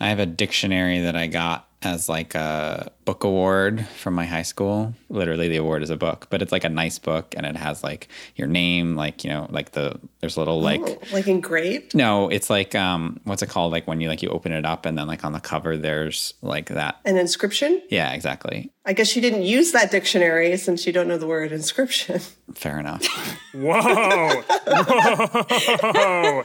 I have a dictionary that I got as like a book award from my high school. Literally, the award is a book, but it's like a nice book, and it has like your name, like you know, like the there's a little like Oh, like engraved? no, it's like um, what's it called? Like when you like you open it up, and then like on the cover, there's like that. An inscription? Yeah, exactly. I guess you didn't use that dictionary since you don't know the word inscription. Fair enough. Whoa! Whoa!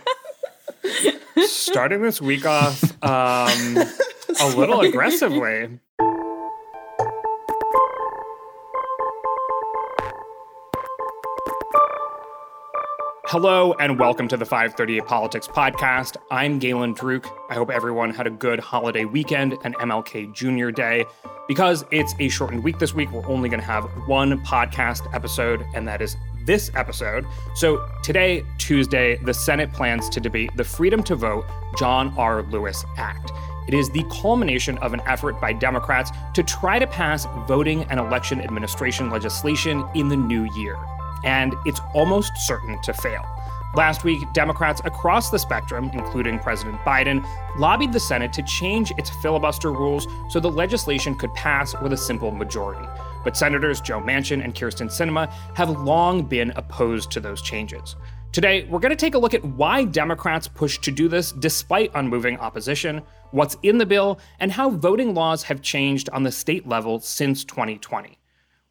Starting this week off um, a little aggressively. Hello and welcome to the 538 Politics Podcast. I'm Galen Druk. I hope everyone had a good holiday weekend and MLK Jr. Day. Because it's a shortened week this week, we're only going to have one podcast episode, and that is this episode. So today, Tuesday, the Senate plans to debate the Freedom to Vote John R. Lewis Act. It is the culmination of an effort by Democrats to try to pass voting and election administration legislation in the new year and it's almost certain to fail. Last week, Democrats across the spectrum, including President Biden, lobbied the Senate to change its filibuster rules so the legislation could pass with a simple majority. But Senators Joe Manchin and Kyrsten Sinema have long been opposed to those changes. Today, we're going to take a look at why Democrats pushed to do this despite unmoving opposition, what's in the bill, and how voting laws have changed on the state level since 2020.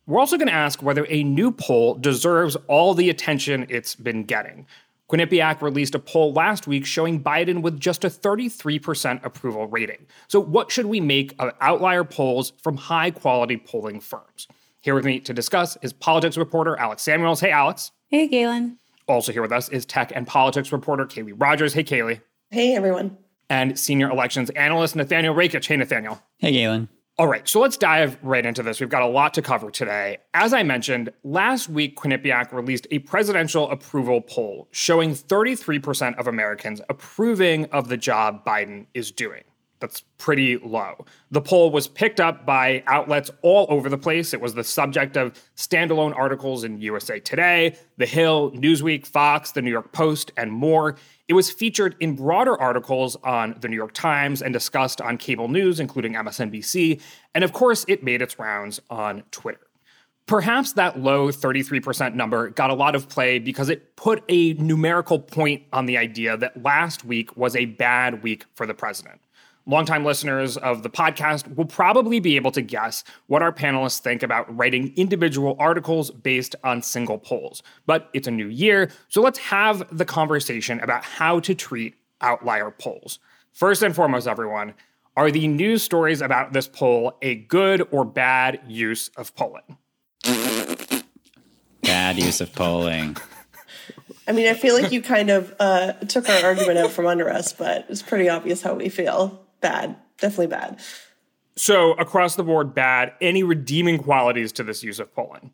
We're also going to ask whether a new poll deserves all the attention it's been getting. Quinnipiac released a poll last week showing Biden with just a 33% approval rating. So, what should we make of outlier polls from high quality polling firms? Here with me to discuss is politics reporter Alex Samuels. Hey, Alex. Hey, Galen. Also here with us is tech and politics reporter Kaleigh Rogers. Hey, Kaleigh. Hey, everyone. And senior elections analyst Nathaniel Rakich. Hey, Nathaniel. Hey, Galen. All right, so let's dive right into this. We've got a lot to cover today. As I mentioned, last week, Quinnipiac released a presidential approval poll showing 33% of Americans approving of the job Biden is doing. That's pretty low. The poll was picked up by outlets all over the place. It was the subject of standalone articles in USA Today, The Hill, Newsweek, Fox, The New York Post, and more. It was featured in broader articles on The New York Times and discussed on cable news, including MSNBC. And of course, it made its rounds on Twitter. Perhaps that low 33% number got a lot of play because it put a numerical point on the idea that last week was a bad week for the president. Longtime listeners of the podcast will probably be able to guess what our panelists think about writing individual articles based on single polls. But it's a new year, so let's have the conversation about how to treat outlier polls. First and foremost, everyone, are the news stories about this poll a good or bad use of polling? Bad use of polling. I mean, I feel like you kind of uh, took our argument out from under us, but it's pretty obvious how we feel. Bad. Definitely bad. So, across the board, bad. Any redeeming qualities to this use of polling?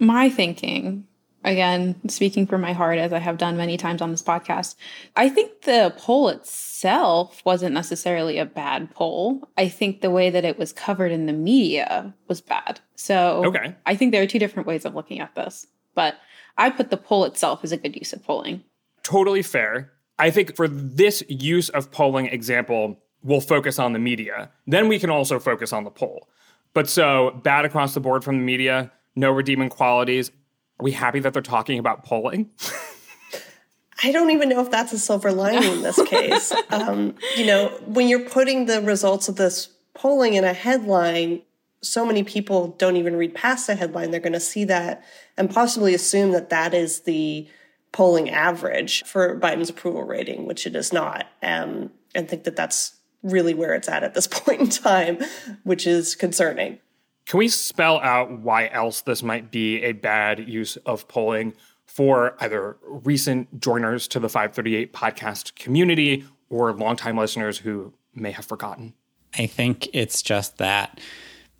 My thinking, again, speaking from my heart, as I have done many times on this podcast, I think the poll itself wasn't necessarily a bad poll. I think the way that it was covered in the media was bad. So, Okay. I think there are two different ways of looking at this, but I put the poll itself as a good use of polling. totally fair. I think for this use of polling example, we'll focus on the media. Then we can also focus on the poll. But so bad across the board from the media, no redeeming qualities. Are we happy that they're talking about polling? I don't even know if that's a silver lining in this case. um, you know, when you're putting the results of this polling in a headline, so many people don't even read past the headline. They're going to see that and possibly assume that that is the polling average for Biden's approval rating, which it is not, um, and think that that's really where it's at at this point in time, which is concerning. Can we spell out why else this might be a bad use of polling for either recent joiners to the 538 podcast community or longtime listeners who may have forgotten? I think it's just that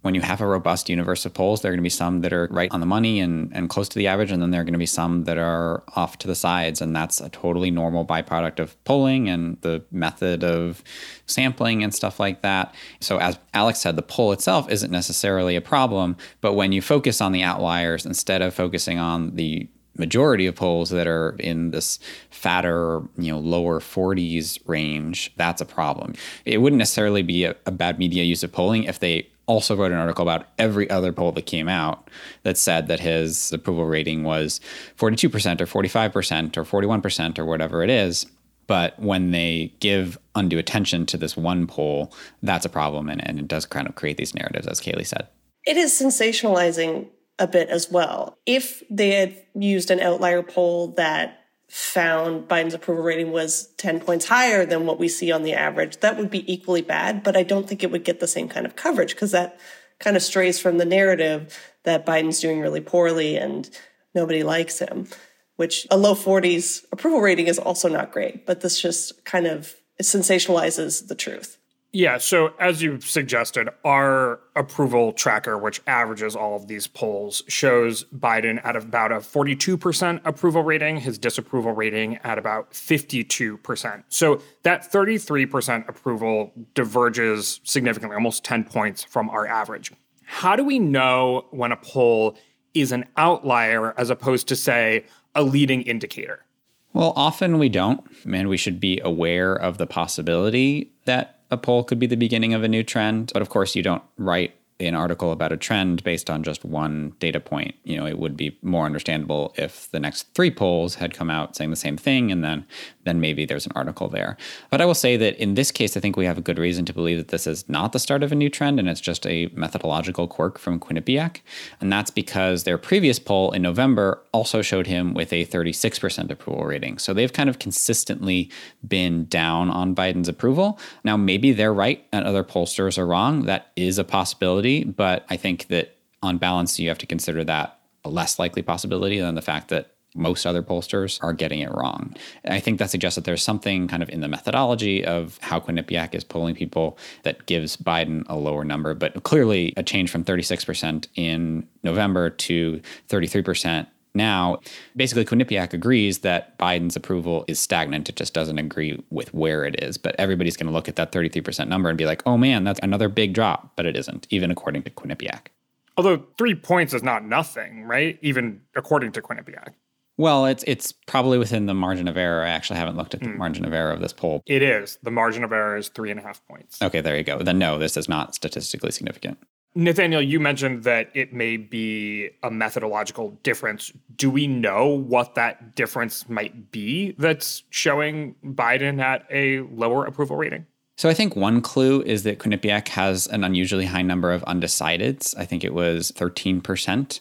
when you have a robust universe of polls, there are going to be some that are right on the money and, and close to the average, and then there are going to be some that are off to the sides. And that's a totally normal byproduct of polling and the method of sampling and stuff like that. So, as Alex said, the poll itself isn't necessarily a problem, but when you focus on the outliers instead of focusing on the majority of polls that are in this fatter, you know, lower 40s range, that's a problem. It wouldn't necessarily be a, a bad media use of polling if they also wrote an article about every other poll that came out that said that his approval rating was 42% or 45% or 41% or whatever it is. But when they give undue attention to this one poll, that's a problem. And, and it does kind of create these narratives, as Kaleigh said. It is sensationalizing a bit as well. If they had used an outlier poll that found Biden's approval rating was 10 points higher than what we see on the average, that would be equally bad. But I don't think it would get the same kind of coverage because that kind of strays from the narrative that Biden's doing really poorly and nobody likes him, which a low 40s approval rating is also not great. But this just kind of sensationalizes the truth. Yeah. So, as you suggested, our approval tracker, which averages all of these polls, shows Biden at about a 42% approval rating, his disapproval rating at about 52%. So, that 33% approval diverges significantly, almost 10 points from our average. How do we know when a poll is an outlier as opposed to, say, a leading indicator? Well, often we don't, and we should be aware of the possibility that a poll could be the beginning of a new trend. But of course, you don't write an article about a trend based on just one data point. You know, it would be more understandable if the next three polls had come out saying the same thing, and then then maybe there's an article there. But I will say that in this case, I think we have a good reason to believe that this is not the start of a new trend, and it's just a methodological quirk from Quinnipiac, and that's because their previous poll in November also showed him with a 36% approval rating. So they've kind of consistently been down on Biden's approval. Now maybe they're right and other pollsters are wrong. That is a possibility possibility, but I think that on balance, you have to consider that a less likely possibility than the fact that most other pollsters are getting it wrong. I think that suggests that there's something kind of in the methodology of how Quinnipiac is polling people that gives Biden a lower number, but clearly a change from 36% in November to 33% now, basically, Quinnipiac agrees that Biden's approval is stagnant. It just doesn't agree with where it is. But everybody's going to look at that 33% number and be like, oh man, that's another big drop. But it isn't, even according to Quinnipiac. Although three points is not nothing, right? Even according to Quinnipiac. Well, it's it's probably within the margin of error. I actually haven't looked at the mm. margin of error of this poll. It is. The margin of error is three and a half points. Okay, there you go. Then no, this is not statistically significant. Nathaniel, you mentioned that it may be a methodological difference. Do we know what that difference might be that's showing Biden at a lower approval rating? So I think one clue is that Quinnipiac has an unusually high number of undecideds. I think it was 13%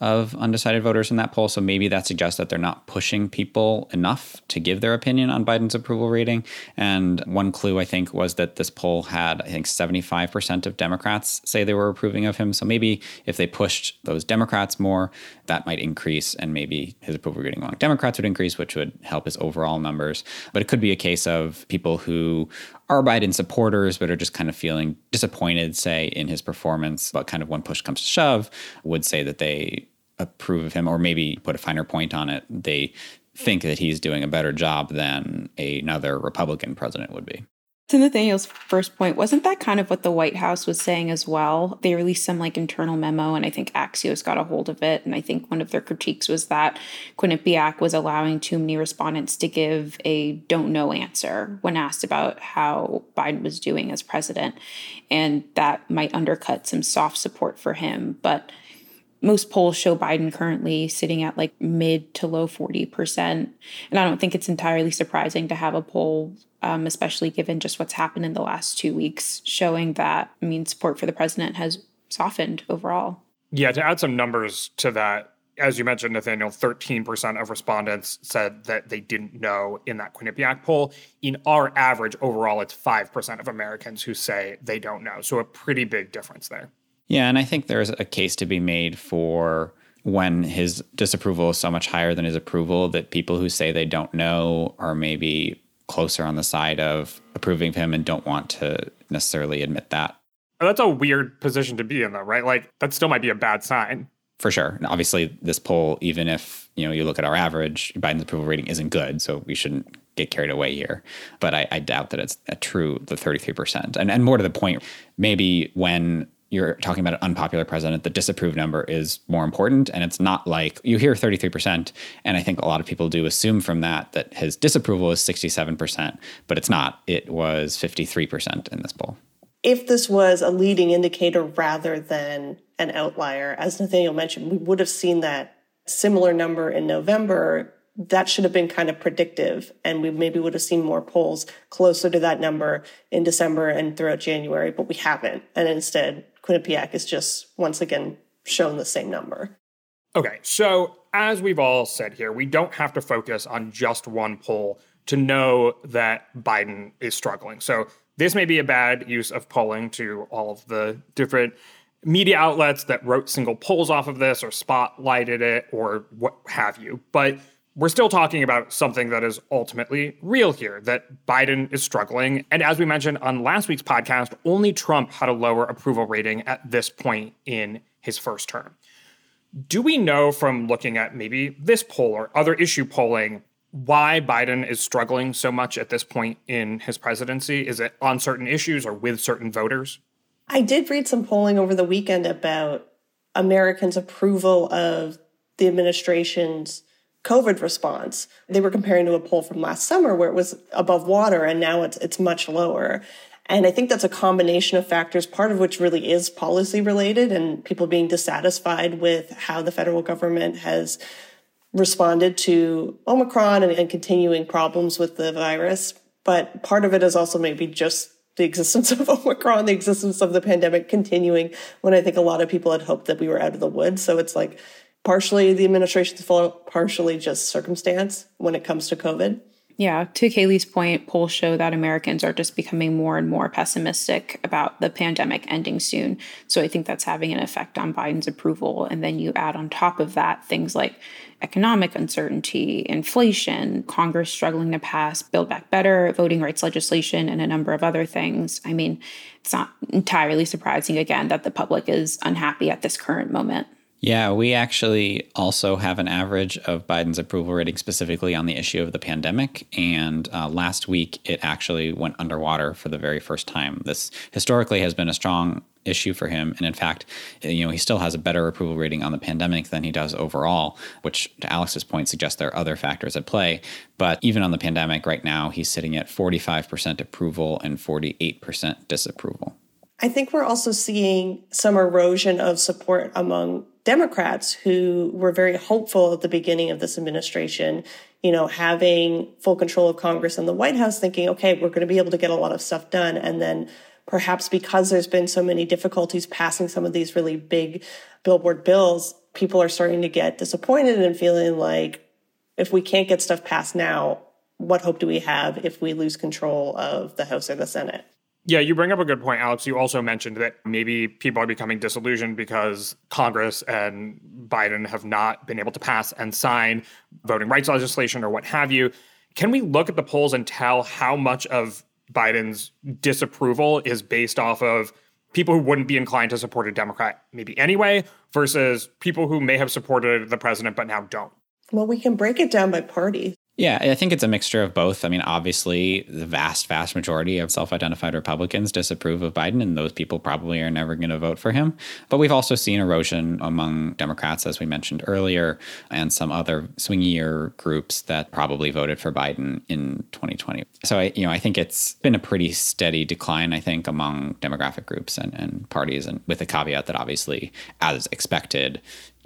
of undecided voters in that poll. So maybe that suggests that they're not pushing people enough to give their opinion on Biden's approval rating. And one clue, I think, was that this poll had, I think, 75% of Democrats say they were approving of him. So maybe if they pushed those Democrats more, that might increase and maybe his approval rating among Democrats would increase, which would help his overall numbers. But it could be a case of people who are Biden supporters, but are just kind of feeling disappointed, say, in his performance, but kind of when push comes to shove, would say that they approve of him, or maybe put a finer point on it, they think that he's doing a better job than another Republican president would be. To Nathaniel's first point, wasn't that kind of what the White House was saying as well? They released some like internal memo, and I think Axios got a hold of it. And I think one of their critiques was that Quinnipiac was allowing too many respondents to give a don't know answer when asked about how Biden was doing as president. And that might undercut some soft support for him. But most polls show Biden currently sitting at like mid to low 40%. And I don't think it's entirely surprising to have a poll, um, especially given just what's happened in the last two weeks, showing that, I mean, support for the president has softened overall. Yeah, to add some numbers to that, as you mentioned, Nathaniel, 13% of respondents said that they didn't know in that Quinnipiac poll. In our average overall, it's 5% of Americans who say they don't know. So a pretty big difference there. Yeah, and I think there's a case to be made for when his disapproval is so much higher than his approval that people who say they don't know are maybe closer on the side of approving of him and don't want to necessarily admit that. That's a weird position to be in though, right? Like that still might be a bad sign. For sure. And obviously this poll, even if, you know, you look at our average, Biden's approval rating isn't good. So we shouldn't get carried away here. But I, I doubt that it's a true the 33%. And and more to the point, maybe when you're talking about an unpopular president, the disapprove number is more important. And it's not like you hear 33%. And I think a lot of people do assume from that that his disapproval is 67%, but it's not. It was 53% in this poll. If this was a leading indicator rather than an outlier, as Nathaniel mentioned, we would have seen that similar number in November that should have been kind of predictive and we maybe would have seen more polls closer to that number in December and throughout January, but we haven't. And instead, Quinnipiac is just once again shown the same number. Okay, so as we've all said here, we don't have to focus on just one poll to know that Biden is struggling. So this may be a bad use of polling to all of the different media outlets that wrote single polls off of this or spotlighted it or what have you. But we're still talking about something that is ultimately real here that Biden is struggling. And as we mentioned on last week's podcast, only Trump had a lower approval rating at this point in his first term. Do we know from looking at maybe this poll or other issue polling why Biden is struggling so much at this point in his presidency? Is it on certain issues or with certain voters? I did read some polling over the weekend about Americans' approval of the administration's COVID response. They were comparing to a poll from last summer where it was above water and now it's it's much lower. And I think that's a combination of factors, part of which really is policy related and people being dissatisfied with how the federal government has responded to Omicron and, and continuing problems with the virus. But part of it is also maybe just the existence of Omicron, the existence of the pandemic continuing when I think a lot of people had hoped that we were out of the woods. So it's like partially the administration's fault, partially just circumstance when it comes to COVID. Yeah, to Kaleigh's point, polls show that Americans are just becoming more and more pessimistic about the pandemic ending soon. So I think that's having an effect on Biden's approval. And then you add on top of that things like economic uncertainty, inflation, Congress struggling to pass Build Back Better, voting rights legislation, and a number of other things. I mean, it's not entirely surprising, again, that the public is unhappy at this current moment. Yeah, we actually also have an average of Biden's approval rating specifically on the issue of the pandemic. And uh, last week, it actually went underwater for the very first time. This historically has been a strong issue for him. And in fact, you know, he still has a better approval rating on the pandemic than he does overall, which to Alex's point suggests there are other factors at play. But even on the pandemic right now, he's sitting at 45% approval and 48% disapproval. I think we're also seeing some erosion of support among Democrats who were very hopeful at the beginning of this administration, you know, having full control of Congress and the White House, thinking, okay, we're going to be able to get a lot of stuff done. And then perhaps because there's been so many difficulties passing some of these really big billboard bills, people are starting to get disappointed and feeling like if we can't get stuff passed now, what hope do we have if we lose control of the House or the Senate? Yeah, you bring up a good point, Alex. You also mentioned that maybe people are becoming disillusioned because Congress and Biden have not been able to pass and sign voting rights legislation or what have you. Can we look at the polls and tell how much of Biden's disapproval is based off of people who wouldn't be inclined to support a Democrat maybe anyway versus people who may have supported the president but now don't? Well, we can break it down by party. Yeah, I think it's a mixture of both. I mean, obviously, the vast, vast majority of self identified Republicans disapprove of Biden, and those people probably are never going to vote for him. But we've also seen erosion among Democrats, as we mentioned earlier, and some other swingier groups that probably voted for Biden in 2020. So, I, you know, I think it's been a pretty steady decline, I think, among demographic groups and, and parties, and with the caveat that obviously, as expected,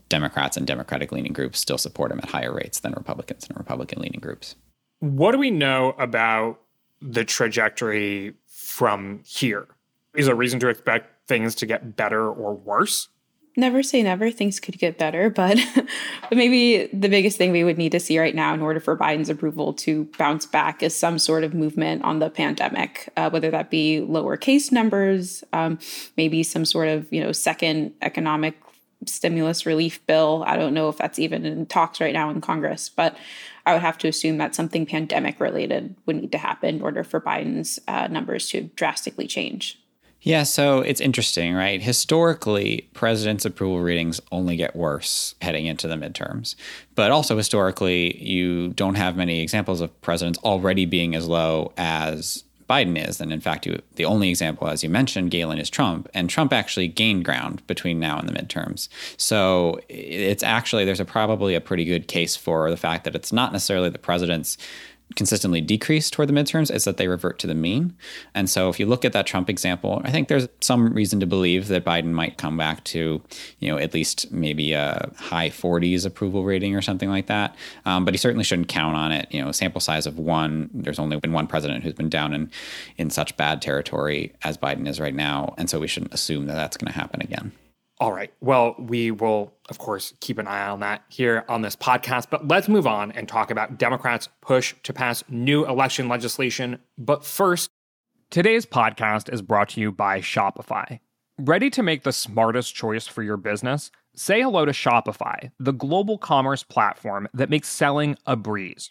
Democrats and Democratic leaning groups still support him at higher rates than Republicans and Republican leaning groups. What do we know about the trajectory from here? Is there reason to expect things to get better or worse? Never say never. Things could get better, but, but maybe the biggest thing we would need to see right now in order for Biden's approval to bounce back is some sort of movement on the pandemic, uh, whether that be lower case numbers, um, maybe some sort of you know second economic stimulus relief bill. I don't know if that's even in talks right now in Congress, but I would have to assume that something pandemic related would need to happen in order for Biden's uh, numbers to drastically change. Yeah, so it's interesting, right? Historically, presidents' approval ratings only get worse heading into the midterms. But also historically, you don't have many examples of presidents already being as low as Biden is. And in fact, you, the only example, as you mentioned, Galen, is Trump. And Trump actually gained ground between now and the midterms. So it's actually, there's a, probably a pretty good case for the fact that it's not necessarily the president's consistently decrease toward the midterms is that they revert to the mean. And so if you look at that Trump example, I think there's some reason to believe that Biden might come back to, you know, at least maybe a high 40s approval rating or something like that. Um, but he certainly shouldn't count on it. You know, sample size of one, there's only been one president who's been down in, in such bad territory as Biden is right now. And so we shouldn't assume that that's going to happen again. All right. Well, we will, of course, keep an eye on that here on this podcast. But let's move on and talk about Democrats' push to pass new election legislation. But first, today's podcast is brought to you by Shopify. Ready to make the smartest choice for your business? Say hello to Shopify, the global commerce platform that makes selling a breeze.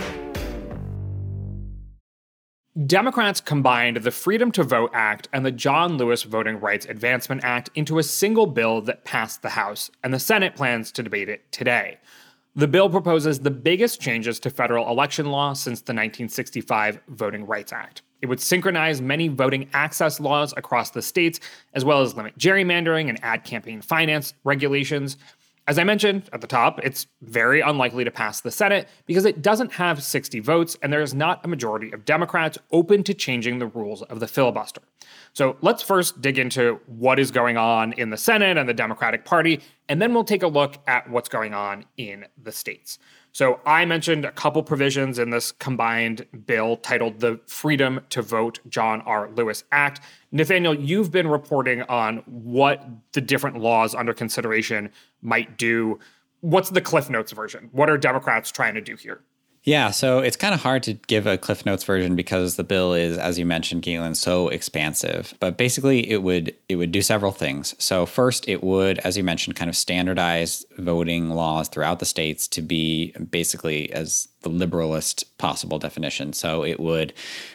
Democrats combined the Freedom to Vote Act and the John Lewis Voting Rights Advancement Act into a single bill that passed the House, and the Senate plans to debate it today. The bill proposes the biggest changes to federal election law since the 1965 Voting Rights Act. It would synchronize many voting access laws across the states, as well as limit gerrymandering and add campaign finance regulations. As I mentioned at the top, it's very unlikely to pass the Senate because it doesn't have 60 votes and there is not a majority of Democrats open to changing the rules of the filibuster. So let's first dig into what is going on in the Senate and the Democratic Party, and then we'll take a look at what's going on in the states. So I mentioned a couple provisions in this combined bill titled the Freedom to Vote John R. Lewis Act. Nathaniel, you've been reporting on what the different laws under consideration might do. What's the Cliff Notes version? What are Democrats trying to do here? Yeah, so it's kind of hard to give a Cliff Notes version because the bill is, as you mentioned, Galen, so expansive. But basically, it would it would do several things. So first, it would, as you mentioned, kind of standardize voting laws throughout the states to be basically as the liberalist possible definition. So it would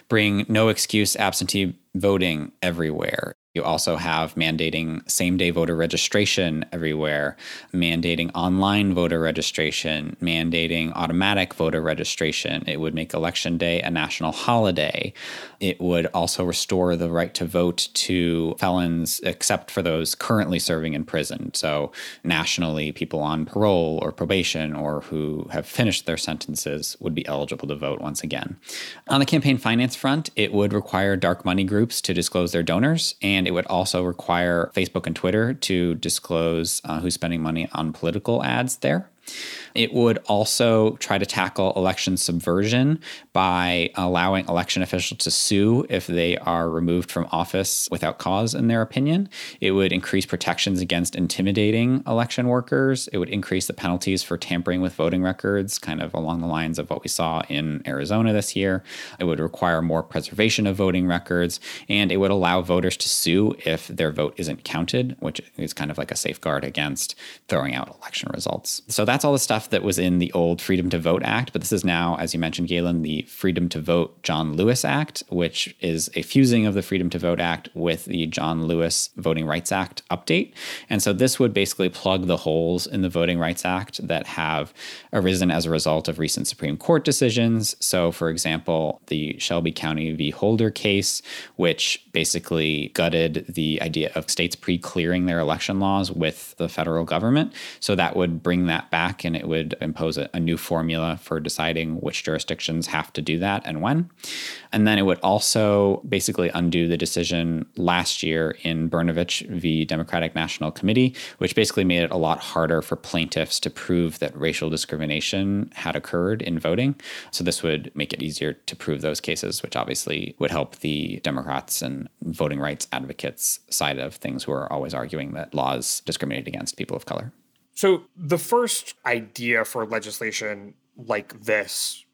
bring no excuse absentee voting everywhere. You also have mandating same day voter registration everywhere, mandating online voter registration, mandating automatic voter registration. It would make Election Day a national holiday. It would also restore the right to vote to felons, except for those currently serving in prison. So, nationally, people on parole or probation or who have finished their sentences would be eligible to vote once again. On the campaign finance front, it would require dark money groups to disclose their donors and it would also require Facebook and Twitter to disclose uh, who's spending money on political ads there. It would also try to tackle election subversion by allowing election officials to sue if they are removed from office without cause, in their opinion. It would increase protections against intimidating election workers. It would increase the penalties for tampering with voting records, kind of along the lines of what we saw in Arizona this year. It would require more preservation of voting records, and it would allow voters to sue if their vote isn't counted, which is kind of like a safeguard against throwing out election results. So that's all the stuff that was in the old Freedom to Vote Act, but this is now, as you mentioned, Galen, the Freedom to Vote John Lewis Act, which is a fusing of the Freedom to Vote Act with the John Lewis Voting Rights Act update. And so this would basically plug the holes in the Voting Rights Act that have arisen as a result of recent Supreme Court decisions. So, for example, the Shelby County v. Holder case, which basically gutted the idea of states pre clearing their election laws with the federal government. So that would bring that back and it would impose a, a new formula for deciding which jurisdictions have to do that and when. And then it would also basically undo the decision last year in Brnovich v. Democratic National Committee, which basically made it a lot harder for plaintiffs to prove that racial discrimination had occurred in voting. So this would make it easier to prove those cases, which obviously would help the Democrats and voting rights advocates side of things who are always arguing that laws discriminate against people of color. So the first idea for legislation like this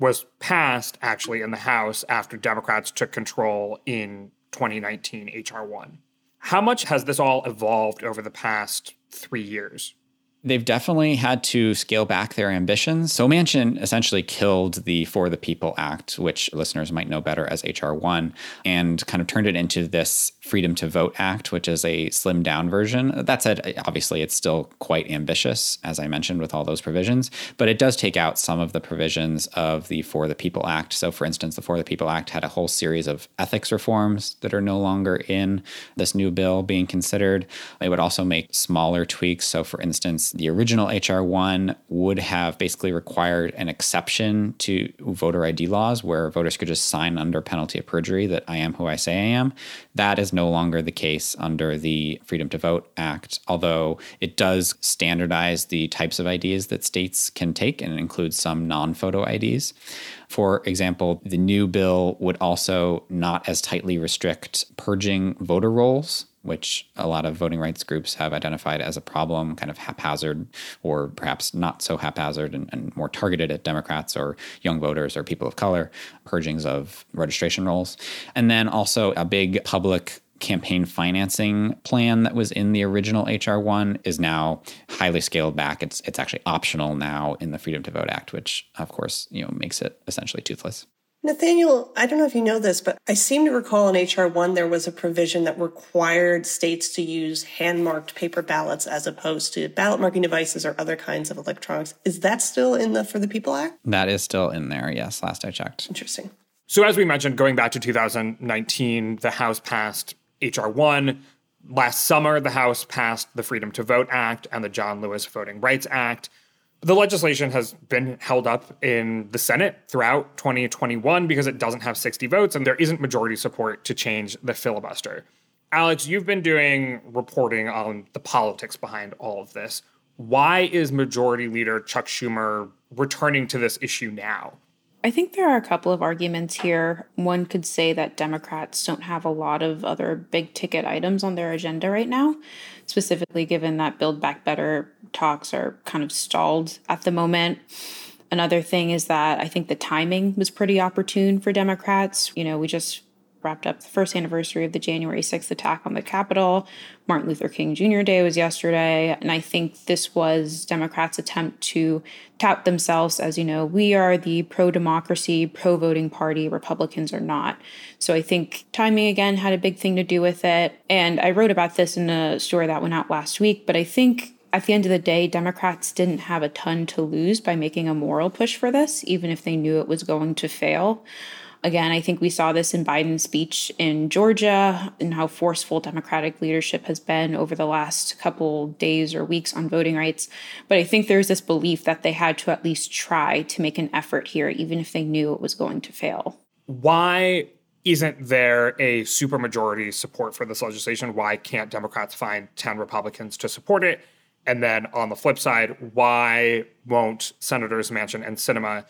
was passed actually in the House after Democrats took control in 2019 HR 1. How much has this all evolved over the past three years? They've definitely had to scale back their ambitions. So Manchin essentially killed the For the People Act, which listeners might know better as HR 1, and kind of turned it into this Freedom to Vote Act, which is a slimmed down version. That said, obviously, it's still quite ambitious, as I mentioned, with all those provisions, but it does take out some of the provisions of the For the People Act. So, for instance, the For the People Act had a whole series of ethics reforms that are no longer in this new bill being considered. It would also make smaller tweaks. So, for instance, the original HR 1 would have basically required an exception to voter ID laws where voters could just sign under penalty of perjury that I am who I say I am. That is no longer the case under the Freedom to Vote Act, although it does standardize the types of IDs that states can take and includes some non photo IDs. For example, the new bill would also not as tightly restrict purging voter rolls which a lot of voting rights groups have identified as a problem, kind of haphazard or perhaps not so haphazard and, and, more targeted at Democrats or young voters or people of color, purgings of registration rolls. And then also a big public campaign financing plan that was in the original HR one is now highly scaled back. It's it's actually optional now in the Freedom to Vote Act, which of course, you know, makes it essentially toothless. Nathaniel, I don't know if you know this, but I seem to recall in HR 1 there was a provision that required states to use hand marked paper ballots as opposed to ballot marking devices or other kinds of electronics. Is that still in the For the People Act? That is still in there, yes, last I checked. Interesting. So, as we mentioned, going back to 2019, the House passed HR 1. Last summer, the House passed the Freedom to Vote Act and the John Lewis Voting Rights Act. The legislation has been held up in the Senate throughout 2021 because it doesn't have 60 votes and there isn't majority support to change the filibuster. Alex, you've been doing reporting on the politics behind all of this. Why is Majority Leader Chuck Schumer returning to this issue now? I think there are a couple of arguments here. One could say that Democrats don't have a lot of other big ticket items on their agenda right now, specifically given that Build Back Better talks are kind of stalled at the moment. Another thing is that I think the timing was pretty opportune for Democrats. You know, we just wrapped up the first anniversary of the January 6th attack on the Capitol. Martin Luther King Jr. Day was yesterday. And I think this was Democrats' attempt to tout themselves as, you know, we are the pro democracy, pro voting party, Republicans are not. So I think timing again had a big thing to do with it. And I wrote about this in a story that went out last week, but I think at the end of the day, Democrats didn't have a ton to lose by making a moral push for this, even if they knew it was going to fail. Again, I think we saw this in Biden's speech in Georgia and how forceful Democratic leadership has been over the last couple days or weeks on voting rights. But I think there's this belief that they had to at least try to make an effort here, even if they knew it was going to fail. Why isn't there a supermajority support for this legislation? Why can't Democrats find 10 Republicans to support it? And then on the flip side, why won't Senators Manchin and Sinema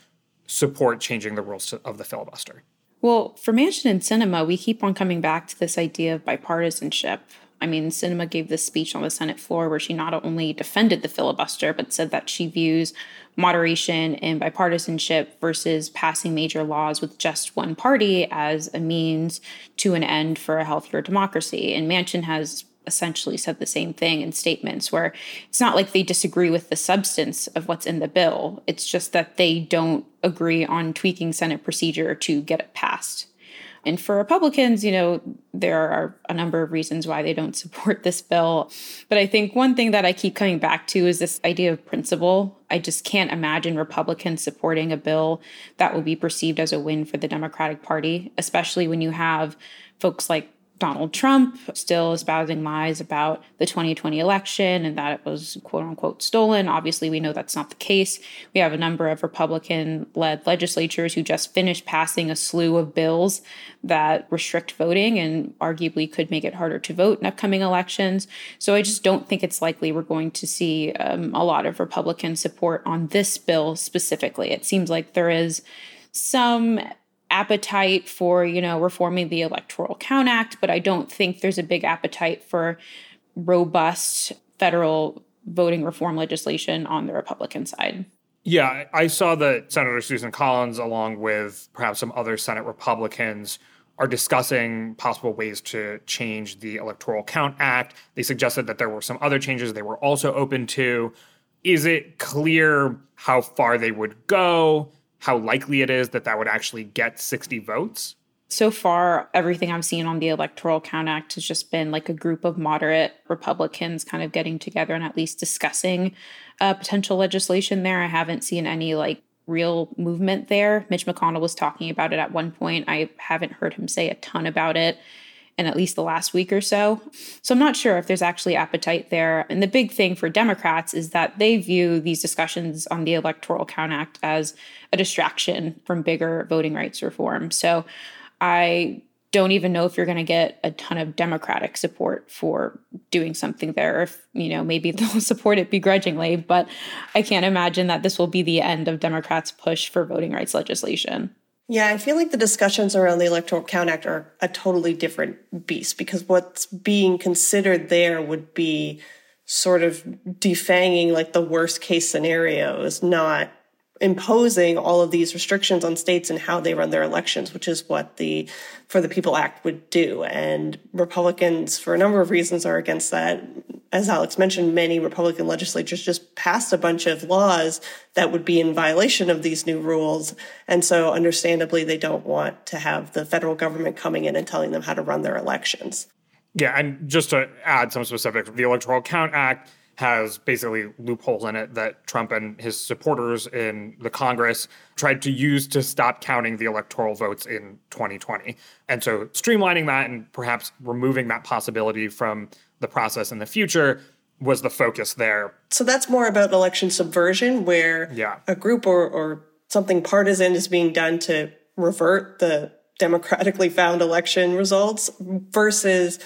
support changing the rules of the filibuster? Well, for Manchin and Sinema, we keep on coming back to this idea of bipartisanship. I mean, Sinema gave this speech on the Senate floor where she not only defended the filibuster, but said that she views moderation and bipartisanship versus passing major laws with just one party as a means to an end for a healthier democracy. And Manchin has essentially said the same thing in statements where it's not like they disagree with the substance of what's in the bill. It's just that they don't agree on tweaking Senate procedure to get it passed. And for Republicans, you know, there are a number of reasons why they don't support this bill. But I think one thing that I keep coming back to is this idea of principle. I just can't imagine Republicans supporting a bill that will be perceived as a win for the Democratic Party, especially when you have folks like Donald Trump still espousing lies about the 2020 election and that it was quote unquote stolen. Obviously, we know that's not the case. We have a number of Republican led legislatures who just finished passing a slew of bills that restrict voting and arguably could make it harder to vote in upcoming elections. So I just don't think it's likely we're going to see um, a lot of Republican support on this bill specifically. It seems like there is some appetite for, you know, reforming the Electoral Count Act, but I don't think there's a big appetite for robust federal voting reform legislation on the Republican side. Yeah, I saw that Senator Susan Collins, along with perhaps some other Senate Republicans, are discussing possible ways to change the Electoral Count Act. They suggested that there were some other changes they were also open to. Is it clear how far they would go? How likely it is that that would actually get 60 votes? So far, everything I've seen on the Electoral Count Act has just been like a group of moderate Republicans kind of getting together and at least discussing uh, potential legislation there. I haven't seen any like real movement there. Mitch McConnell was talking about it at one point. I haven't heard him say a ton about it in at least the last week or so. So I'm not sure if there's actually appetite there. And the big thing for Democrats is that they view these discussions on the Electoral Count Act as a distraction from bigger voting rights reform. So I don't even know if you're going to get a ton of democratic support for doing something there if you know maybe they'll support it begrudgingly but i can't imagine that this will be the end of democrats push for voting rights legislation yeah, I feel like the discussions around the Electoral Count Act are a totally different beast because what's being considered there would be sort of defanging like the worst case scenarios, not imposing all of these restrictions on states and how they run their elections, which is what the For the People Act would do. And Republicans, for a number of reasons, are against that. As Alex mentioned, many Republican legislatures just passed a bunch of laws that would be in violation of these new rules. And so understandably, they don't want to have the federal government coming in and telling them how to run their elections. Yeah, and just to add some specifics, the Electoral Count Act has basically loopholes in it that Trump and his supporters in the Congress tried to use to stop counting the electoral votes in 2020. And so streamlining that and perhaps removing that possibility from the process in the future was the focus there. So that's more about election subversion, where yeah. a group or, or something partisan is being done to revert the democratically found election results versus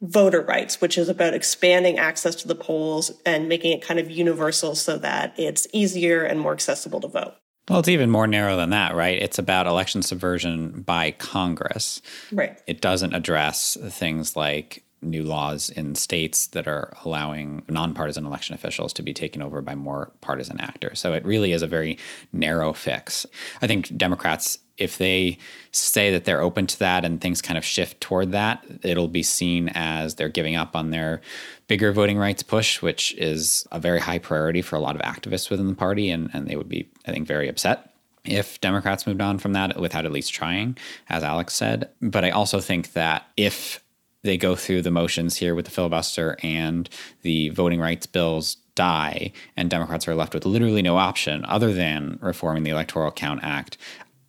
voter rights, which is about expanding access to the polls and making it kind of universal so that it's easier and more accessible to vote. Well, it's even more narrow than that, right? It's about election subversion by Congress. Right. It doesn't address things like new laws in states that are allowing nonpartisan election officials to be taken over by more partisan actors. So it really is a very narrow fix. I think Democrats if they say that they're open to that and things kind of shift toward that, it'll be seen as they're giving up on their bigger voting rights push, which is a very high priority for a lot of activists within the party. And, and they would be, I think, very upset if Democrats moved on from that without at least trying, as Alex said. But I also think that if they go through the motions here with the filibuster and the voting rights bills die and Democrats are left with literally no option other than reforming the Electoral Count Act,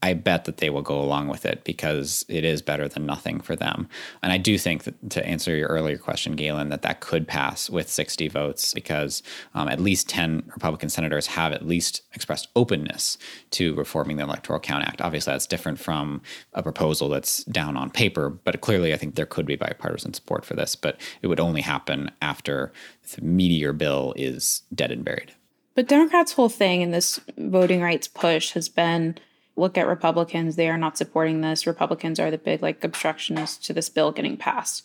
I bet that they will go along with it because it is better than nothing for them. And I do think that to answer your earlier question, Galen, that that could pass with 60 votes because um, at least 10 Republican senators have at least expressed openness to reforming the Electoral Count Act. Obviously, that's different from a proposal that's down on paper, but clearly I think there could be bipartisan support for this, but it would only happen after the meteor bill is dead and buried. But Democrats' whole thing in this voting rights push has been look at Republicans. They are not supporting this. Republicans are the big like obstructionists to this bill getting passed.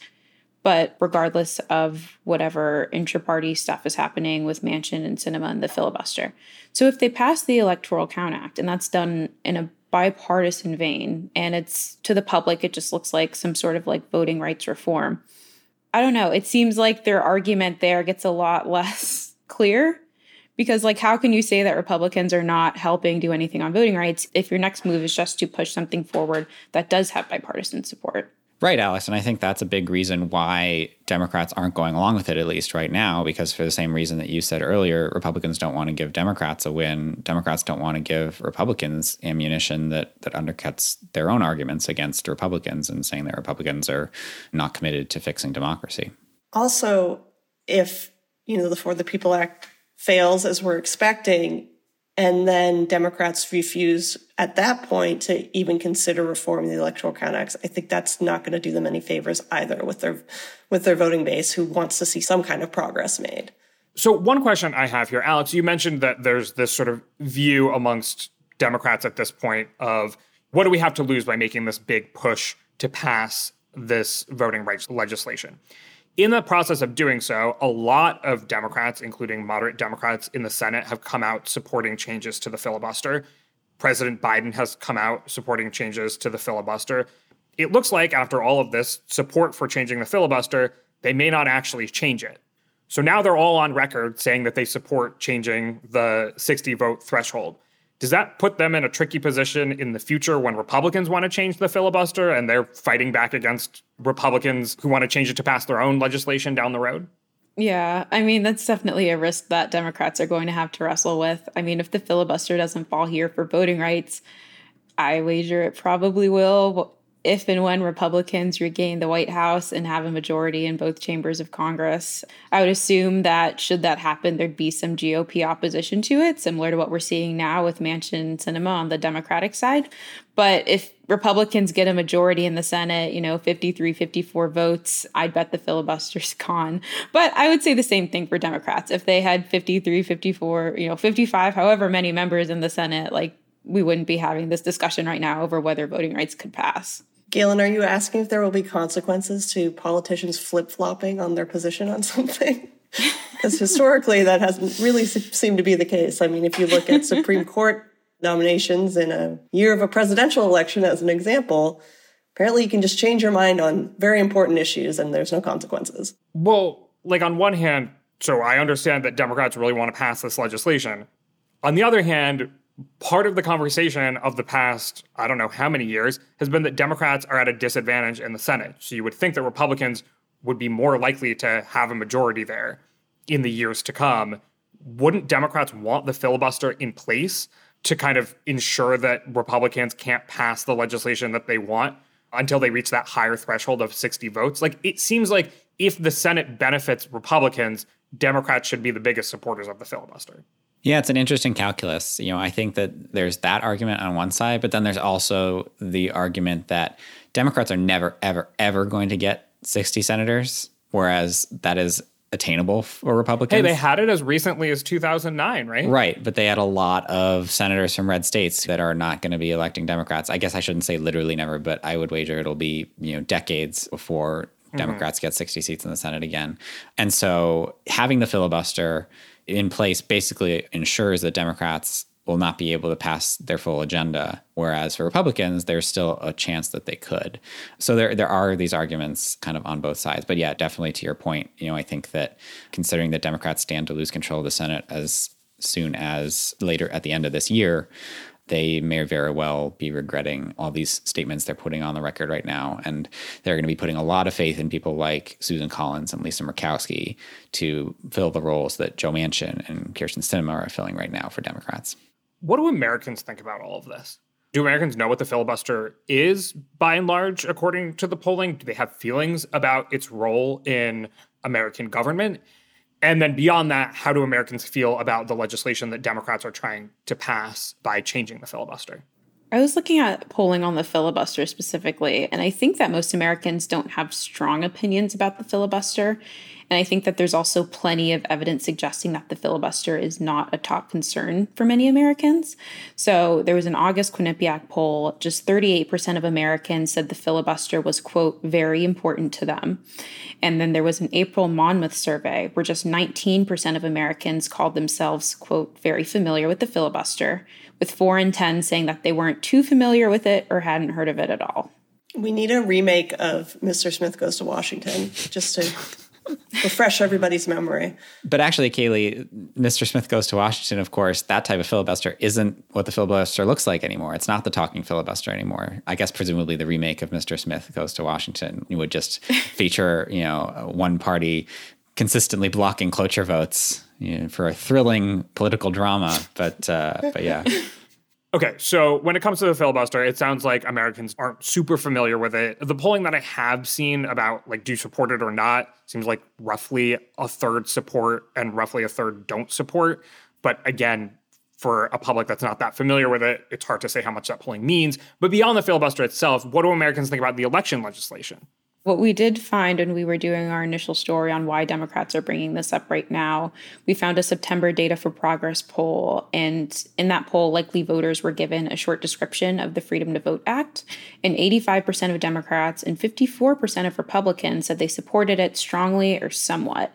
But regardless of whatever intra-party stuff is happening with Manchin and Sinema and the filibuster. So if they pass the Electoral Count Act, and that's done in a bipartisan vein, and it's to the public, it just looks like some sort of like voting rights reform. I don't know. It seems like their argument there gets a lot less clear because like how can you say that republicans are not helping do anything on voting rights if your next move is just to push something forward that does have bipartisan support Right, Alex. And I think that's a big reason why Democrats aren't going along with it, at least right now, because for the same reason that you said earlier, Republicans don't want to give Democrats a win. Democrats don't want to give Republicans ammunition that, that undercuts their own arguments against Republicans and saying that Republicans are not committed to fixing democracy. Also, if, you know, the For the People Act fails as we're expecting, and then Democrats refuse at that point to even consider reforming the Electoral Count Act. I think that's not going to do them any favors either with their with their voting base who wants to see some kind of progress made. So one question I have here, Alex, you mentioned that there's this sort of view amongst Democrats at this point of what do we have to lose by making this big push to pass this voting rights legislation? In the process of doing so, a lot of Democrats, including moderate Democrats in the Senate, have come out supporting changes to the filibuster. President Biden has come out supporting changes to the filibuster. It looks like, after all of this support for changing the filibuster, they may not actually change it. So now they're all on record saying that they support changing the 60 vote threshold. Does that put them in a tricky position in the future when Republicans want to change the filibuster and they're fighting back against Republicans who want to change it to pass their own legislation down the road? Yeah, I mean, that's definitely a risk that Democrats are going to have to wrestle with. I mean, if the filibuster doesn't fall here for voting rights, I wager it probably will if and when Republicans regain the White House and have a majority in both chambers of Congress. I would assume that should that happen, there'd be some GOP opposition to it, similar to what we're seeing now with Manchin Sinema on the Democratic side. But if Republicans get a majority in the Senate, you know, 53, 54 votes, I'd bet the filibuster's gone. But I would say the same thing for Democrats. If they had 53, 54, you know, 55, however many members in the Senate, like we wouldn't be having this discussion right now over whether voting rights could pass. Galen, are you asking if there will be consequences to politicians flip flopping on their position on something? Because historically, that hasn't really seemed to be the case. I mean, if you look at Supreme Court nominations in a year of a presidential election as an example, apparently you can just change your mind on very important issues and there's no consequences. Well, like on one hand, so I understand that Democrats really want to pass this legislation. On the other hand, part of the conversation of the past, I don't know how many years, has been that Democrats are at a disadvantage in the Senate. So you would think that Republicans would be more likely to have a majority there in the years to come. Wouldn't Democrats want the filibuster in place to kind of ensure that Republicans can't pass the legislation that they want until they reach that higher threshold of 60 votes? Like, it seems like if the Senate benefits Republicans, Democrats should be the biggest supporters of the filibuster. Yeah, it's an interesting calculus. You know, I think that there's that argument on one side, but then there's also the argument that Democrats are never, ever, ever going to get 60 senators, whereas that is attainable for Republicans. Hey, they had it as recently as 2009, right? Right, but they had a lot of senators from red states that are not going to be electing Democrats. I guess I shouldn't say literally never, but I would wager it'll be, you know, decades before mm-hmm. Democrats mm-hmm. get 60 seats in the Senate again. And so having the filibuster in place basically ensures that Democrats will not be able to pass their full agenda. Whereas for Republicans, there's still a chance that they could. So there there are these arguments kind of on both sides. But yeah, definitely to your point, you know, I think that considering that Democrats stand to lose control of the Senate as soon as later at the end of this year, they may very well be regretting all these statements they're putting on the record right now. And they're going to be putting a lot of faith in people like Susan Collins and Lisa Murkowski to fill the roles that Joe Manchin and Kyrsten Sinema are filling right now for Democrats. What do Americans think about all of this? Do Americans know what the filibuster is by and large, according to the polling? Do they have feelings about its role in American government? And then beyond that, how do Americans feel about the legislation that Democrats are trying to pass by changing the filibuster? I was looking at polling on the filibuster specifically, and I think that most Americans don't have strong opinions about the filibuster. And I think that there's also plenty of evidence suggesting that the filibuster is not a top concern for many Americans. So there was an August Quinnipiac poll, just 38% of Americans said the filibuster was, quote, very important to them. And then there was an April Monmouth survey where just 19% of Americans called themselves, quote, very familiar with the filibuster, with four in 10 saying that they weren't too familiar with it or hadn't heard of it at all. We need a remake of Mr. Smith Goes to Washington just to refresh everybody's memory. But actually, Kaleigh, Mr. Smith goes to Washington, of course, that type of filibuster isn't what the filibuster looks like anymore. It's not the talking filibuster anymore. I guess presumably the remake of Mr. Smith goes to Washington would just feature, you know, one party consistently blocking cloture votes you know, for a thrilling political drama. But uh, but yeah. Okay, so when it comes to the filibuster, it sounds like Americans aren't super familiar with it. The polling that I have seen about like do you support it or not seems like roughly a third support and roughly a third don't support. But again, for a public that's not that familiar with it, it's hard to say how much that polling means. But beyond the filibuster itself, what do Americans think about the election legislation? What we did find when we were doing our initial story on why Democrats are bringing this up right now, we found a September Data for Progress poll. And in that poll, likely voters were given a short description of the Freedom to Vote Act. And 85% of Democrats and 54% of Republicans said they supported it strongly or somewhat.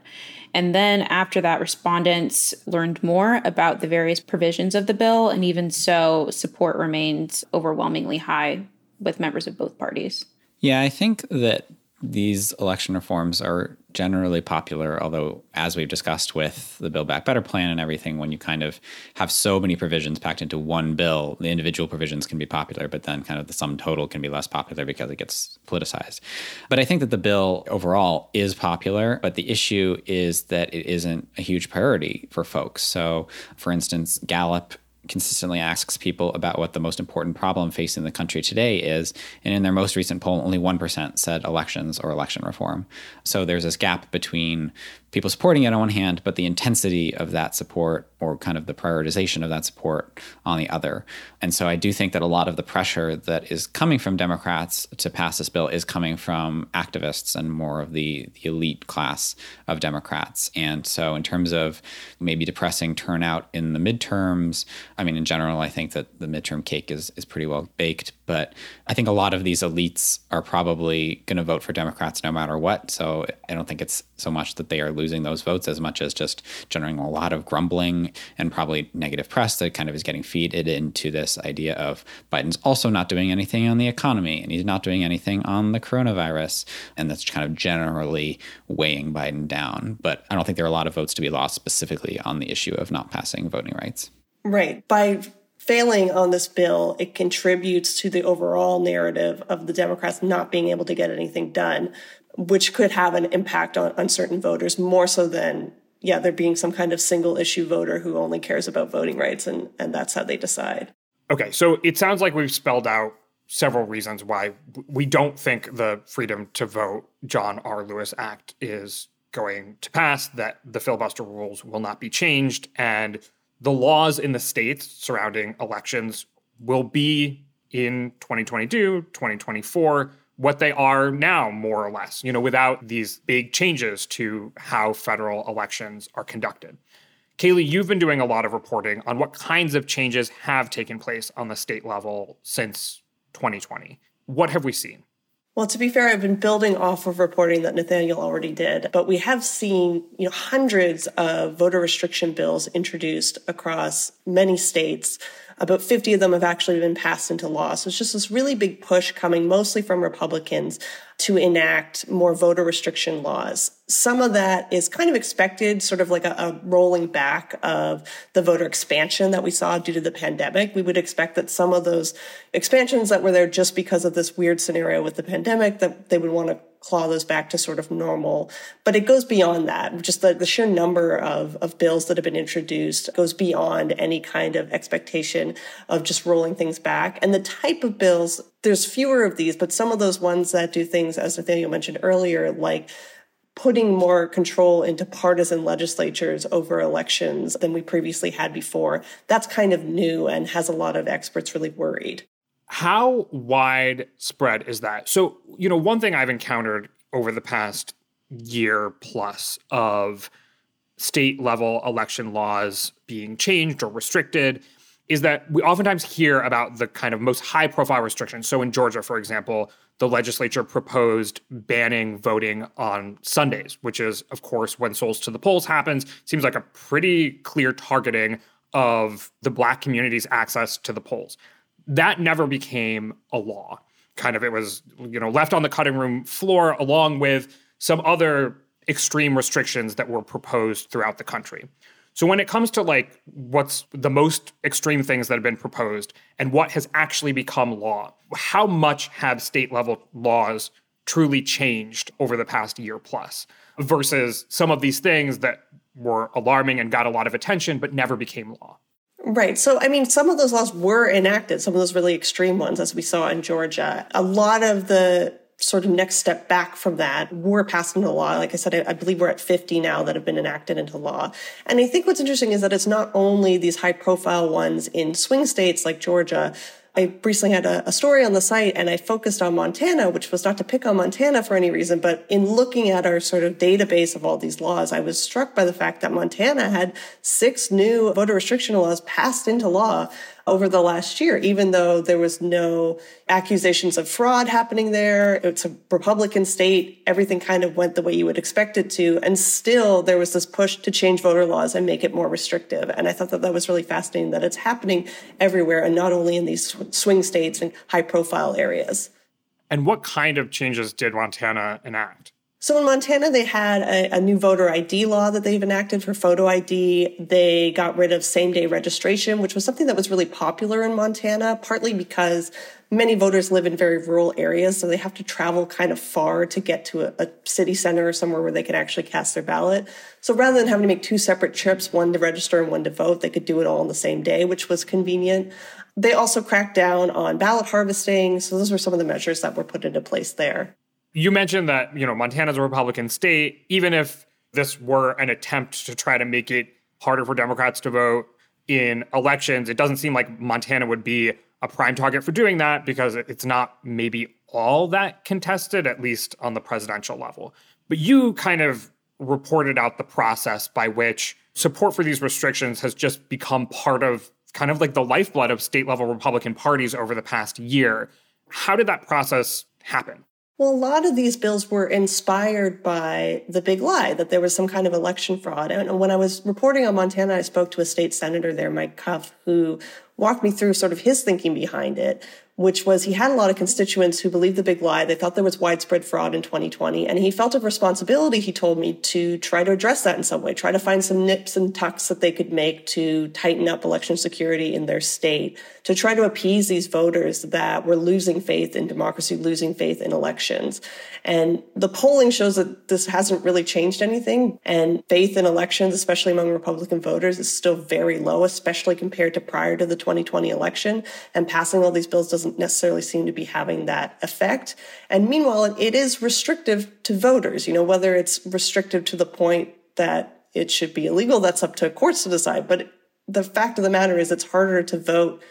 And then after that, respondents learned more about the various provisions of the bill. And even so, support remained overwhelmingly high with members of both parties. Yeah, I think that these election reforms are generally popular, although, as we've discussed with the Build Back Better plan and everything, when you kind of have so many provisions packed into one bill, the individual provisions can be popular, but then kind of the sum total can be less popular because it gets politicized. But I think that the bill overall is popular, but the issue is that it isn't a huge priority for folks. So, for instance, Gallup consistently asks people about what the most important problem facing the country today is. And in their most recent poll, only 1% said elections or election reform. So there's this gap between people supporting it on one hand, but the intensity of that support or kind of the prioritization of that support on the other. And so I do think that a lot of the pressure that is coming from Democrats to pass this bill is coming from activists and more of the, the elite class of Democrats. And so, in terms of maybe depressing turnout in the midterms, I mean, in general, I think that the midterm cake is, is pretty well baked. But I think a lot of these elites are probably going to vote for Democrats no matter what. So I don't think it's so much that they are losing those votes as much as just generating a lot of grumbling and probably negative press that kind of is getting feeded into this idea of Biden's also not doing anything on the economy and he's not doing anything on the coronavirus. And that's kind of generally weighing Biden down. But I don't think there are a lot of votes to be lost specifically on the issue of not passing voting rights. Right. By failing on this bill, it contributes to the overall narrative of the Democrats not being able to get anything done, which could have an impact on, on certain voters more so than, yeah, there being some kind of single issue voter who only cares about voting rights and, and that's how they decide. Okay, so it sounds like we've spelled out several reasons why we don't think the Freedom to Vote John R. Lewis Act is going to pass, that the filibuster rules will not be changed, and the laws in the states surrounding elections will be in 2022, 2024, what they are now, more or less, you know, without these big changes to how federal elections are conducted. Kaleigh, you've been doing a lot of reporting on what kinds of changes have taken place on the state level since 2020. What have we seen? Well, to be fair, I've been building off of reporting that Nathaniel already did, but we have seen, you know, hundreds of voter restriction bills introduced across many states about 50 of them have actually been passed into law. So it's just this really big push coming mostly from Republicans to enact more voter restriction laws. Some of that is kind of expected, sort of like a, a, rolling back of the voter expansion that we saw due to the pandemic. We would expect that some of those expansions that were there just because of this weird scenario with the pandemic, that they would want to claw those back to sort of normal. But it goes beyond that. Just the, the sheer number of, of bills that have been introduced goes beyond any kind of expectation of just rolling things back. And the type of bills, there's fewer of these, but some of those ones that do things, as Nathaniel mentioned earlier, like putting more control into partisan legislatures over elections than we previously had before. That's kind of new and has a lot of experts really worried. How widespread is that? So, you know, one thing I've encountered over the past year plus of state level election laws being changed or restricted is that we oftentimes hear about the kind of most high profile restrictions. So in Georgia, for example, the legislature proposed banning voting on Sundays, which is, of course, when souls to the polls happens. Seems like a pretty clear targeting of the black community's access to the polls. That never became a law. Kind of it was, you know, left on the cutting room floor along with some other extreme restrictions that were proposed throughout the country. So when it comes to like what's the most extreme things that have been proposed and what has actually become law, how much have state level laws truly changed over the past year plus versus some of these things that were alarming and got a lot of attention but never became law? Right. So, I mean, some of those laws were enacted, some of those really extreme ones, as we saw in Georgia. A lot of the sort of next step back from that were passed into law. Like I said, I, I, believe we're at 50 now that have been enacted into law. And I think what's interesting is that it's not only these high profile ones in swing states like Georgia. I recently had a, a, story on the site and I focused on Montana, which was not to pick on Montana for any reason, but in looking at our sort of database of all these laws, I was struck by the fact that Montana had six new voter restriction laws passed into law over the last year, even though there was no accusations of fraud happening there. It's a Republican state. Everything kind of went the way you would expect it to. And still there was this push to change voter laws and make it more restrictive. And I thought that that was really fascinating that it's happening everywhere and not only in these swing states and high profile areas. And what kind of changes did Montana enact? So in Montana, they had a, a, new voter ID law that they've enacted for photo ID. They got rid of same day registration, which was something that was really popular in Montana, partly because many voters live in very rural areas. So they have to travel kind of far to get to a, a city center or somewhere where they can actually cast their ballot. So rather than having to make two separate trips, one to register and one to vote, they could do it all on the same day, which was convenient. They also cracked down on ballot harvesting. So those were some of the measures that were put into place there. You mentioned that, you know, Montana's a Republican state. Even if this were an attempt to try to make it harder for Democrats to vote in elections, it doesn't seem like Montana would be a prime target for doing that because it's not maybe all that contested, at least on the presidential level. But you kind of reported out the process by which support for these restrictions has just become part of kind of like the lifeblood of state level Republican parties over the past year. How did that process happen? Well, a lot of these bills were inspired by the big lie that there was some kind of election fraud. And when I was reporting on Montana, I spoke to a state senator there, Mike Cuffe, who walked me through sort of his thinking behind it which was he had a lot of constituents who believed the big lie. They thought there was widespread fraud in 2020. And he felt a responsibility, he told me, to try to address that in some way, try to find some nips and tucks that they could make to tighten up election security in their state, to try to appease these voters that were losing faith in democracy, losing faith in elections. And the polling shows that this hasn't really changed anything. And faith in elections, especially among Republican voters, is still very low, especially compared to prior to the 2020 election. And passing all these bills doesn't necessarily seem to be having that effect. And meanwhile, it is restrictive to voters, you know, whether it's restrictive to the point that it should be illegal, that's up to courts to decide. But the fact of the matter is, it's harder to vote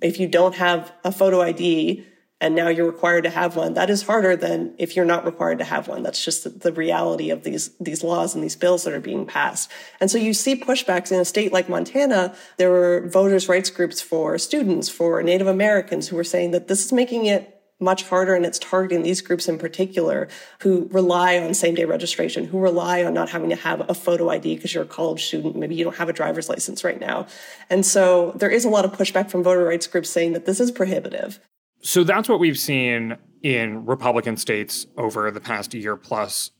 if you don't have a photo ID and now you're required to have one that is harder than if you're not required to have one that's just the, the, reality of these these laws and these bills that are being passed and so you see pushbacks in a state like montana there were voters rights groups for students for native americans who were saying that this is making it much harder and it's targeting these groups in particular who rely on same day registration, who rely on not having to have a photo ID because you're a college student. Maybe you don't have a driver's license right now. And so there is a lot of pushback from voter rights groups saying that this is prohibitive. So that's what we've seen in Republican states over the past year plus.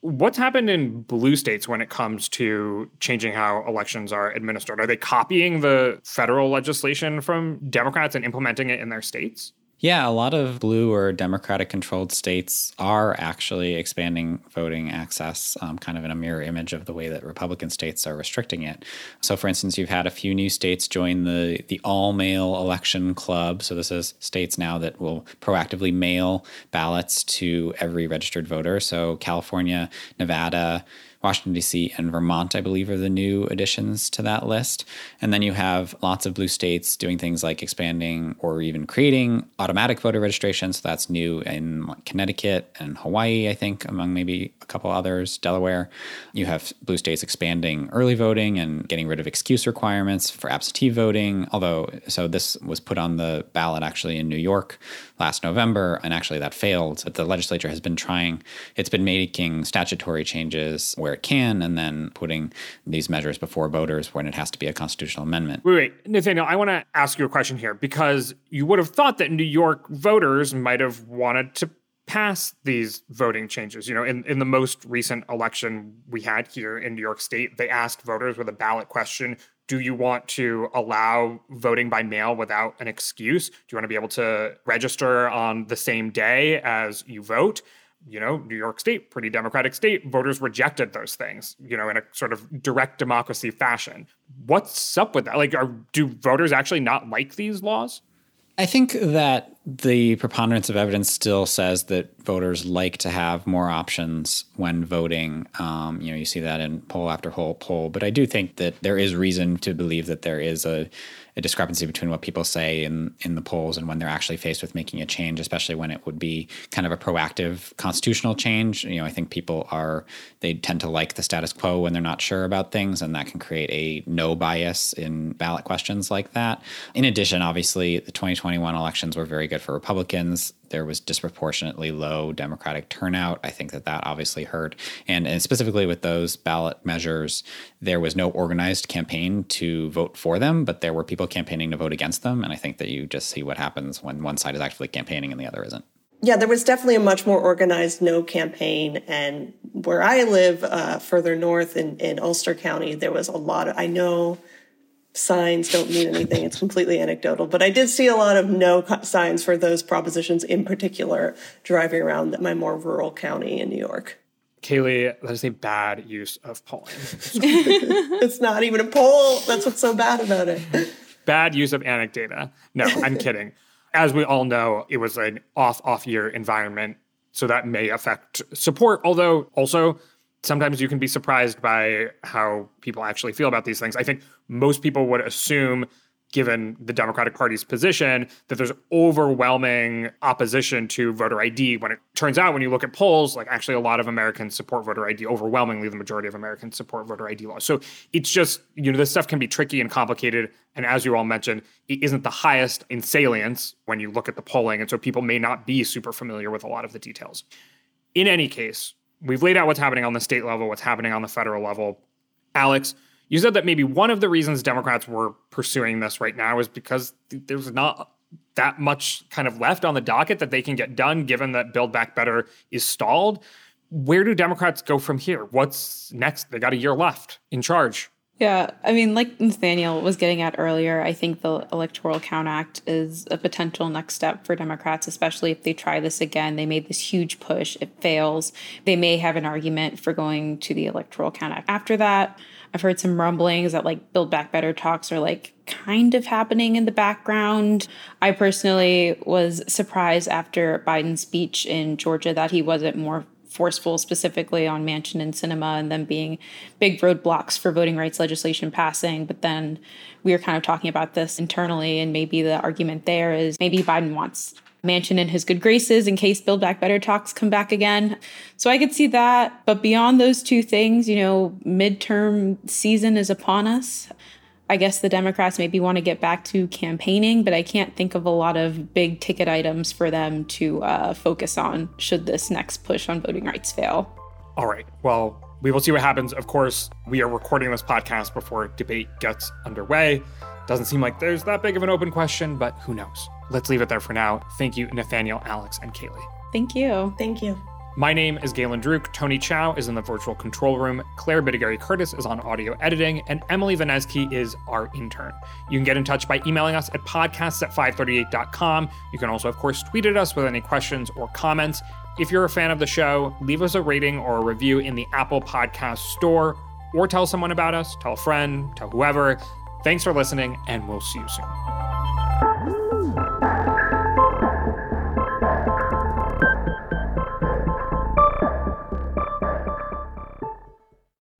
What's happened in blue states when it comes to changing how elections are administered? Are they copying the federal legislation from Democrats and implementing it in their states? Yeah, a lot of blue or Democratic controlled states are actually expanding voting access, um, kind of in a mirror image of the way that Republican states are restricting it. So, for instance, you've had a few new states join the, the all mail election club. So, this is states now that will proactively mail ballots to every registered voter. So, California, Nevada, Washington, D.C., and Vermont, I believe, are the new additions to that list. And then you have lots of blue states doing things like expanding or even creating automatic voter registration. So that's new in Connecticut and Hawaii, I think, among maybe a couple others, Delaware. You have blue states expanding early voting and getting rid of excuse requirements for absentee voting. Although, so this was put on the ballot actually in New York last November, and actually that failed. But the legislature has been trying, it's been making statutory changes where it can, and then putting these measures before voters when it has to be a constitutional amendment. Wait, wait, Nathaniel, I want to ask you a question here because you would have thought that New York voters might have wanted to pass these voting changes. You know, in, in the most recent election we had here in New York State, they asked voters with a ballot question do you want to allow voting by mail without an excuse? Do you want to be able to register on the same day as you vote? You know, New York State, pretty democratic state, voters rejected those things, you know, in a sort of direct democracy fashion. What's up with that? Like, are, do voters actually not like these laws? I think that the preponderance of evidence still says that voters like to have more options when voting. Um, you know, you see that in poll after poll poll. But I do think that there is reason to believe that there is a a discrepancy between what people say in in the polls and when they're actually faced with making a change, especially when it would be kind of a proactive constitutional change. You know, I think people are they tend to like the status quo when they're not sure about things, and that can create a no bias in ballot questions like that. In addition, obviously, the 2021 elections were very good for Republicans there was disproportionately low Democratic turnout. I think that that obviously hurt. And, and specifically with those ballot measures, there was no organized campaign to vote for them, but there were people campaigning to vote against them. And I think that you just see what happens when one side is actually campaigning and the other isn't. Yeah, there was definitely a much more organized no campaign. And where I live, uh, further north in, in Ulster County, there was a lot of, I know signs don't mean anything. It's completely anecdotal. But I did see a lot of no signs for those propositions in particular driving around my more rural county in New York. Kaleigh, that is a bad use of polling. it's not even a poll. That's what's so bad about it. Bad use of anecdata. No, I'm kidding. As we all know, it was an off off year environment, so that may affect support. Although also sometimes you can be surprised by how people actually feel about these things. I think most people would assume given the Democratic Party's position, that there's overwhelming opposition to voter ID. When it turns out, when you look at polls, like actually a lot of Americans support voter ID, overwhelmingly the majority of Americans support voter ID laws. So it's just, you know, this stuff can be tricky and complicated. And as you all mentioned, it isn't the highest in salience when you look at the polling. And so people may not be super familiar with a lot of the details. In any case, we've laid out what's happening on the state level, what's happening on the federal level. Alex, you said that maybe one of the reasons Democrats were pursuing this right now is because there's not that much kind of left on the docket that they can get done given that Build Back Better is stalled. Where do Democrats go from here? What's next? They got a year left in charge. Yeah, I mean, like Nathaniel was getting at earlier, I think the Electoral Count Act is a potential next step for Democrats, especially if they try this again. They made this huge push, it fails. They may have an argument for going to the Electoral Count Act after that. I've heard some rumblings that like Build Back Better talks are like kind of happening in the background. I personally was surprised after Biden's speech in Georgia that he wasn't more forceful specifically on Manchin and Sinema and them being big roadblocks for voting rights legislation passing. But then we were kind of talking about this internally, and maybe the argument there is maybe Biden wants Manchin in his good graces in case Build Back Better talks come back again. So I could see that. But beyond those two things, you know, midterm season is upon us. I guess the Democrats maybe want to get back to campaigning, but I can't think of a lot of big ticket items for them to uh, focus on should this next push on voting rights fail. All right. Well, we will see what happens. Of course, we are recording this podcast before debate gets underway. Doesn't seem like there's that big of an open question, but who knows? Let's leave it there for now. Thank you, Nathaniel, Alex, and Kaleigh. Thank you. Thank you. My name is Galen Druk. Tony Chow is in the virtual control room. Claire Bidigare-Curtis is on audio editing, and Emily Vanesky is our intern. You can get in touch by emailing us at podcasts at 538.com. You can also, of course, tweet at us with any questions or comments. If you're a fan of the show, leave us a rating or a review in the Apple Podcast Store, or tell someone about us, tell a friend, tell whoever. Thanks for listening, and we'll see you soon.